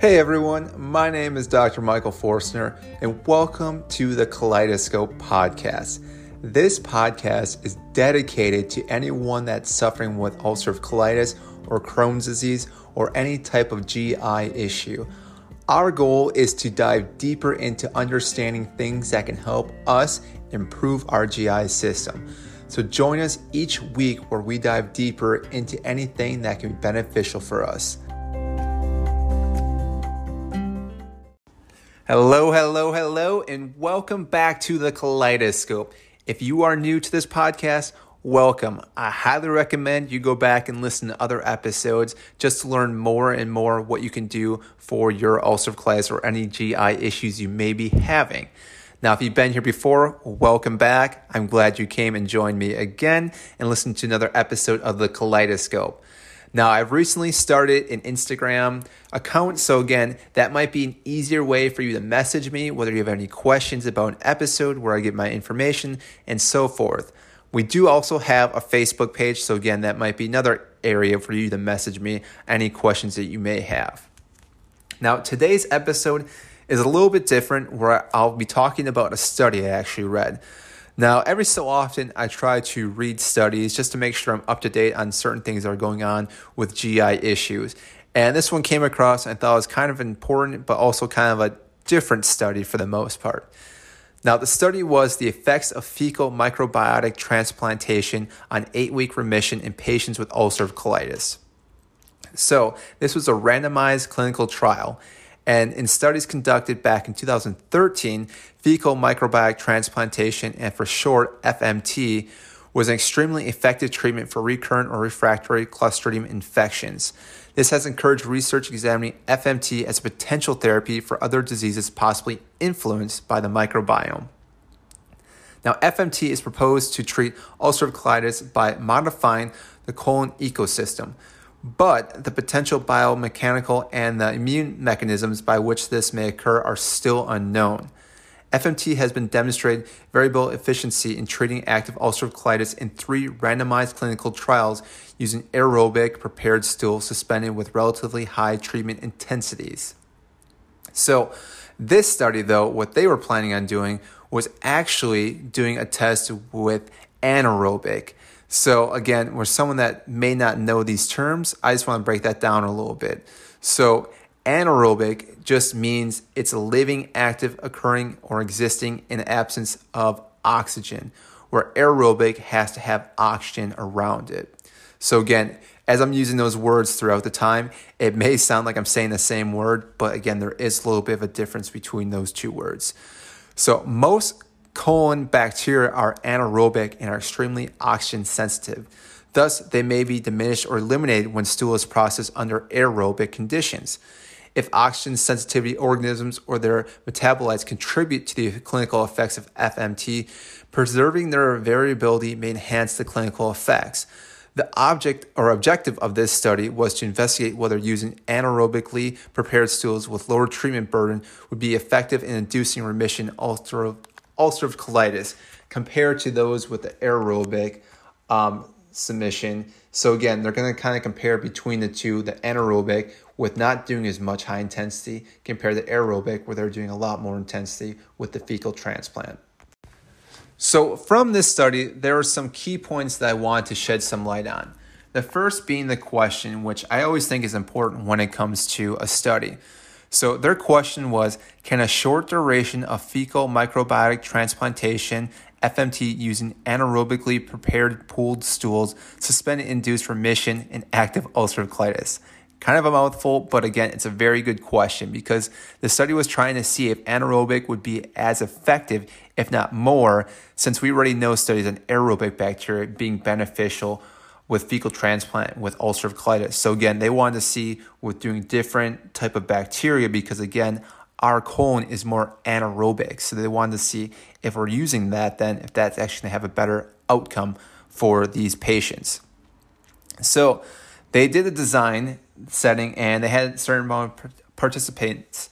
Hey everyone, my name is Dr. Michael Forstner, and welcome to the Kaleidoscope Podcast. This podcast is dedicated to anyone that's suffering with ulcerative colitis or Crohn's disease or any type of GI issue. Our goal is to dive deeper into understanding things that can help us improve our GI system. So join us each week where we dive deeper into anything that can be beneficial for us. Hello, hello, hello, and welcome back to the Kaleidoscope. If you are new to this podcast, welcome. I highly recommend you go back and listen to other episodes just to learn more and more what you can do for your ulcerative colitis or any GI issues you may be having. Now, if you've been here before, welcome back. I'm glad you came and joined me again and listened to another episode of the Kaleidoscope. Now, I've recently started an Instagram account, so again, that might be an easier way for you to message me, whether you have any questions about an episode where I get my information and so forth. We do also have a Facebook page, so again, that might be another area for you to message me any questions that you may have. Now, today's episode is a little bit different where I'll be talking about a study I actually read. Now, every so often, I try to read studies just to make sure I'm up to date on certain things that are going on with GI issues. And this one came across and I thought it was kind of important, but also kind of a different study for the most part. Now, the study was the effects of fecal microbiotic transplantation on eight week remission in patients with ulcerative colitis. So, this was a randomized clinical trial. And in studies conducted back in 2013, fecal microbiota transplantation, and for short, FMT, was an extremely effective treatment for recurrent or refractory Clostridium infections. This has encouraged research examining FMT as a potential therapy for other diseases possibly influenced by the microbiome. Now, FMT is proposed to treat ulcerative colitis by modifying the colon ecosystem, but the potential biomechanical and the immune mechanisms by which this may occur are still unknown. FMT has been demonstrated variable efficiency in treating active ulcerative colitis in three randomized clinical trials using aerobic prepared stool suspended with relatively high treatment intensities. So, this study, though, what they were planning on doing was actually doing a test with anaerobic. So, again, we're someone that may not know these terms, I just want to break that down a little bit. So, anaerobic just means it's living, active, occurring, or existing in the absence of oxygen, where aerobic has to have oxygen around it. So, again, as I'm using those words throughout the time, it may sound like I'm saying the same word, but again, there is a little bit of a difference between those two words. So, most colon bacteria are anaerobic and are extremely oxygen sensitive. Thus, they may be diminished or eliminated when stool is processed under aerobic conditions. If oxygen sensitivity organisms or their metabolites contribute to the clinical effects of FMT, preserving their variability may enhance the clinical effects. The object or objective of this study was to investigate whether using anaerobically prepared stools with lower treatment burden would be effective in inducing remission ulcerative ulcerative colitis compared to those with the aerobic um, submission. So again, they're going to kind of compare between the two, the anaerobic with not doing as much high intensity compared to aerobic where they're doing a lot more intensity with the fecal transplant. So from this study, there are some key points that I want to shed some light on. The first being the question, which I always think is important when it comes to a study. So their question was Can a short duration of fecal microbiotic transplantation, FMT, using anaerobically prepared pooled stools suspend induced remission in active ulcerative colitis? Kind of a mouthful, but again, it's a very good question because the study was trying to see if anaerobic would be as effective, if not more, since we already know studies on aerobic bacteria being beneficial with fecal transplant with ulcerative colitis. So again, they wanted to see with doing different type of bacteria because again, our colon is more anaerobic. So they wanted to see if we're using that, then if that's actually going to have a better outcome for these patients. So they did a design setting and they had a certain amount of participants.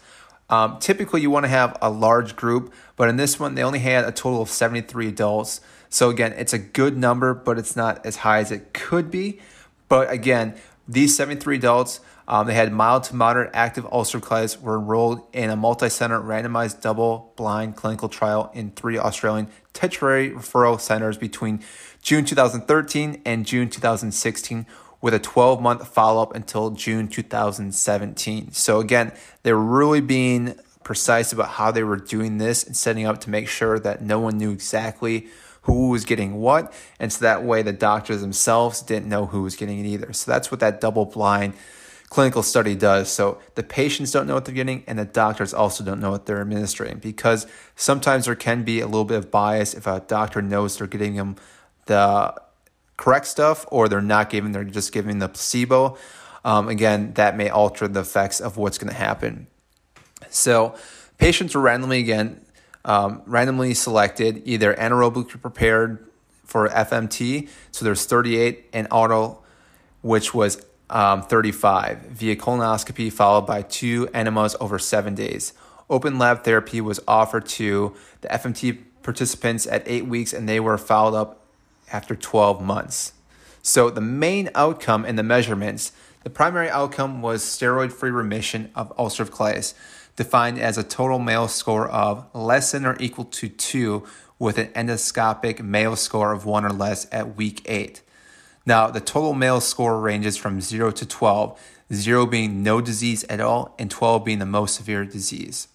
Um, typically, you want to have a large group, but in this one, they only had a total of 73 adults. So again, it's a good number, but it's not as high as it could be. But again, these 73 adults, um, they had mild to moderate active ulcerative colitis, were enrolled in a multi-center randomized double-blind clinical trial in three Australian tertiary referral centers between June 2013 and June 2016 with a 12 month follow up until June 2017. So, again, they're really being precise about how they were doing this and setting up to make sure that no one knew exactly who was getting what. And so that way the doctors themselves didn't know who was getting it either. So that's what that double blind clinical study does. So the patients don't know what they're getting and the doctors also don't know what they're administering because sometimes there can be a little bit of bias if a doctor knows they're getting them the correct stuff or they're not giving, they're just giving the placebo. Um, again, that may alter the effects of what's going to happen. So patients were randomly again um, randomly selected, either anaerobically prepared for FMT, so there's 38, and auto, which was um, 35, via colonoscopy, followed by two enemas over seven days. Open label therapy was offered to the FMT participants at eight weeks, and they were followed up after 12 months. So, the main outcome in the measurements, the primary outcome was steroid free remission of ulcerative colitis defined as a total Mayo score of less than or equal to 2 with an endoscopic Mayo score of 1 or less at week 8. Now, the total Mayo score ranges from 0 to 12, 0 being no disease at all, and 12 being the most severe disease.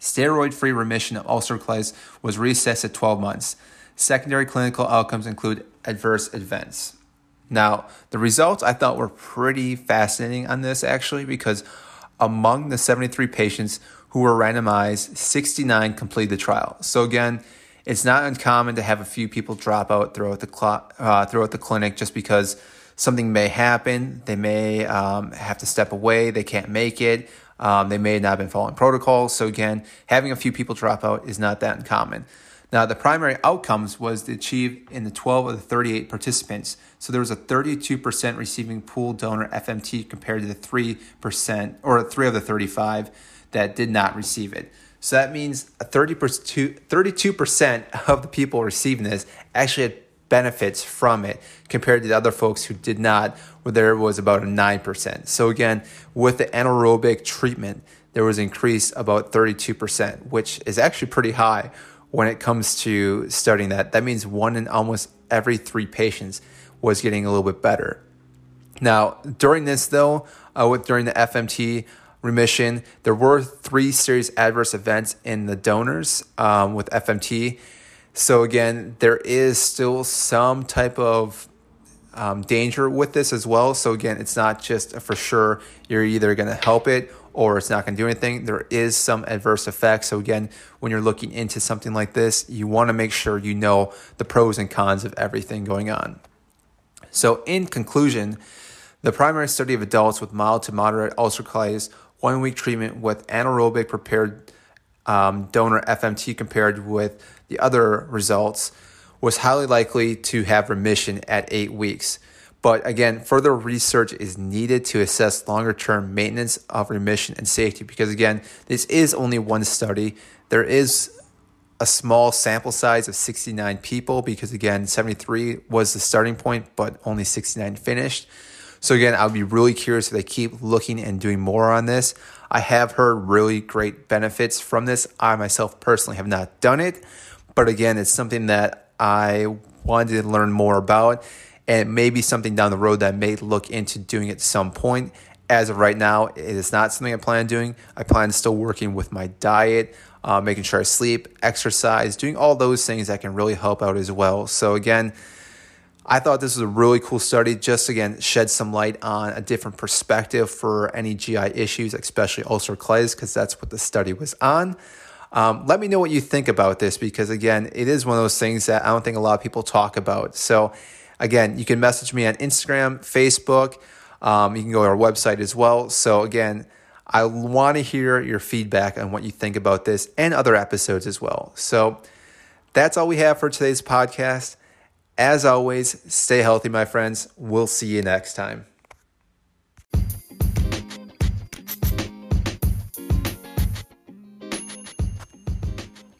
Steroid free remission of ulcerative colitis was reassessed at 12 months. Secondary clinical outcomes include adverse events. Now, the results I thought were pretty fascinating on this actually because among the 73 patients who were randomized, 69 completed the trial. So again, it's not uncommon to have a few people drop out throughout the cl- uh, throughout the clinic just because something may happen. They may um, have to step away. They can't make it. Um, they may not have been following protocols. So again, having a few people drop out is not that uncommon. Now, the primary outcomes was achieved in the 12 of the 38 participants. So there was a 32% receiving pool donor FMT compared to the 3% or 3 of the 35 that did not receive it. So that means a 30 32% of the people receiving this actually had benefits from it compared to the other folks who did not, where there was about a 9%. So again, with the anaerobic treatment, there was increase about 32%, which is actually pretty high when it comes to studying that. That means one in almost every three patients was getting a little bit better. Now, during this though, uh, with during the FMT remission, there were three serious adverse events in the donors um, with FMT. So again, there is still some type of um, danger with this as well. So again, it's not just for sure you're either going to help it or it's not going to do anything. There is some adverse effects. So again, when you're looking into something like this, you want to make sure you know the pros and cons of everything going on. So in conclusion, the primary study of adults with mild to moderate ulcerative colitis, one week treatment with anaerobic prepared um, donor FMT compared with the other results was highly likely to have remission at eight weeks. But again, further research is needed to assess longer term maintenance of remission and safety because, again, this is only one study. There is a small sample size of 69 people because, again, 73 was the starting point, but only 69 finished. So, again, I'll be really curious if they keep looking and doing more on this. I have heard really great benefits from this. I myself personally have not done it, but again, it's something that I wanted to learn more about and maybe something down the road that I may look into doing at some point. As of right now, it is not something I plan on doing. I plan on still working with my diet, uh, making sure I sleep, exercise, doing all those things that can really help out as well. So, again, I thought this was a really cool study, just again, shed some light on a different perspective for any GI issues, especially ulcer colitis, because that's what the study was on. Um, let me know what you think about this because, again, it is one of those things that I don't think a lot of people talk about. So, Again, you can message me on Instagram, Facebook. Um, you can go to our website as well. So, again, I want to hear your feedback on what you think about this and other episodes as well. So, that's all we have for today's podcast. As always, stay healthy, my friends. We'll see you next time.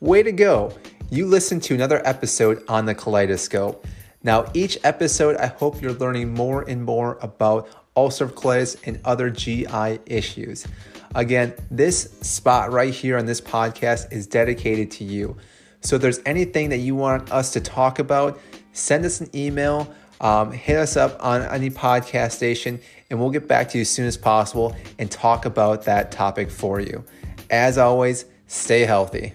Way to go! You listened to another episode on the Kaleidoscope. Now, each episode, I hope you're learning more and more about ulcerative colitis and other GI issues. Again, this spot right here on this podcast is dedicated to you. So if there's anything that you want us to talk about, send us an email, um, hit us up on any podcast station, and we'll get back to you as soon as possible and talk about that topic for you. As always, stay healthy.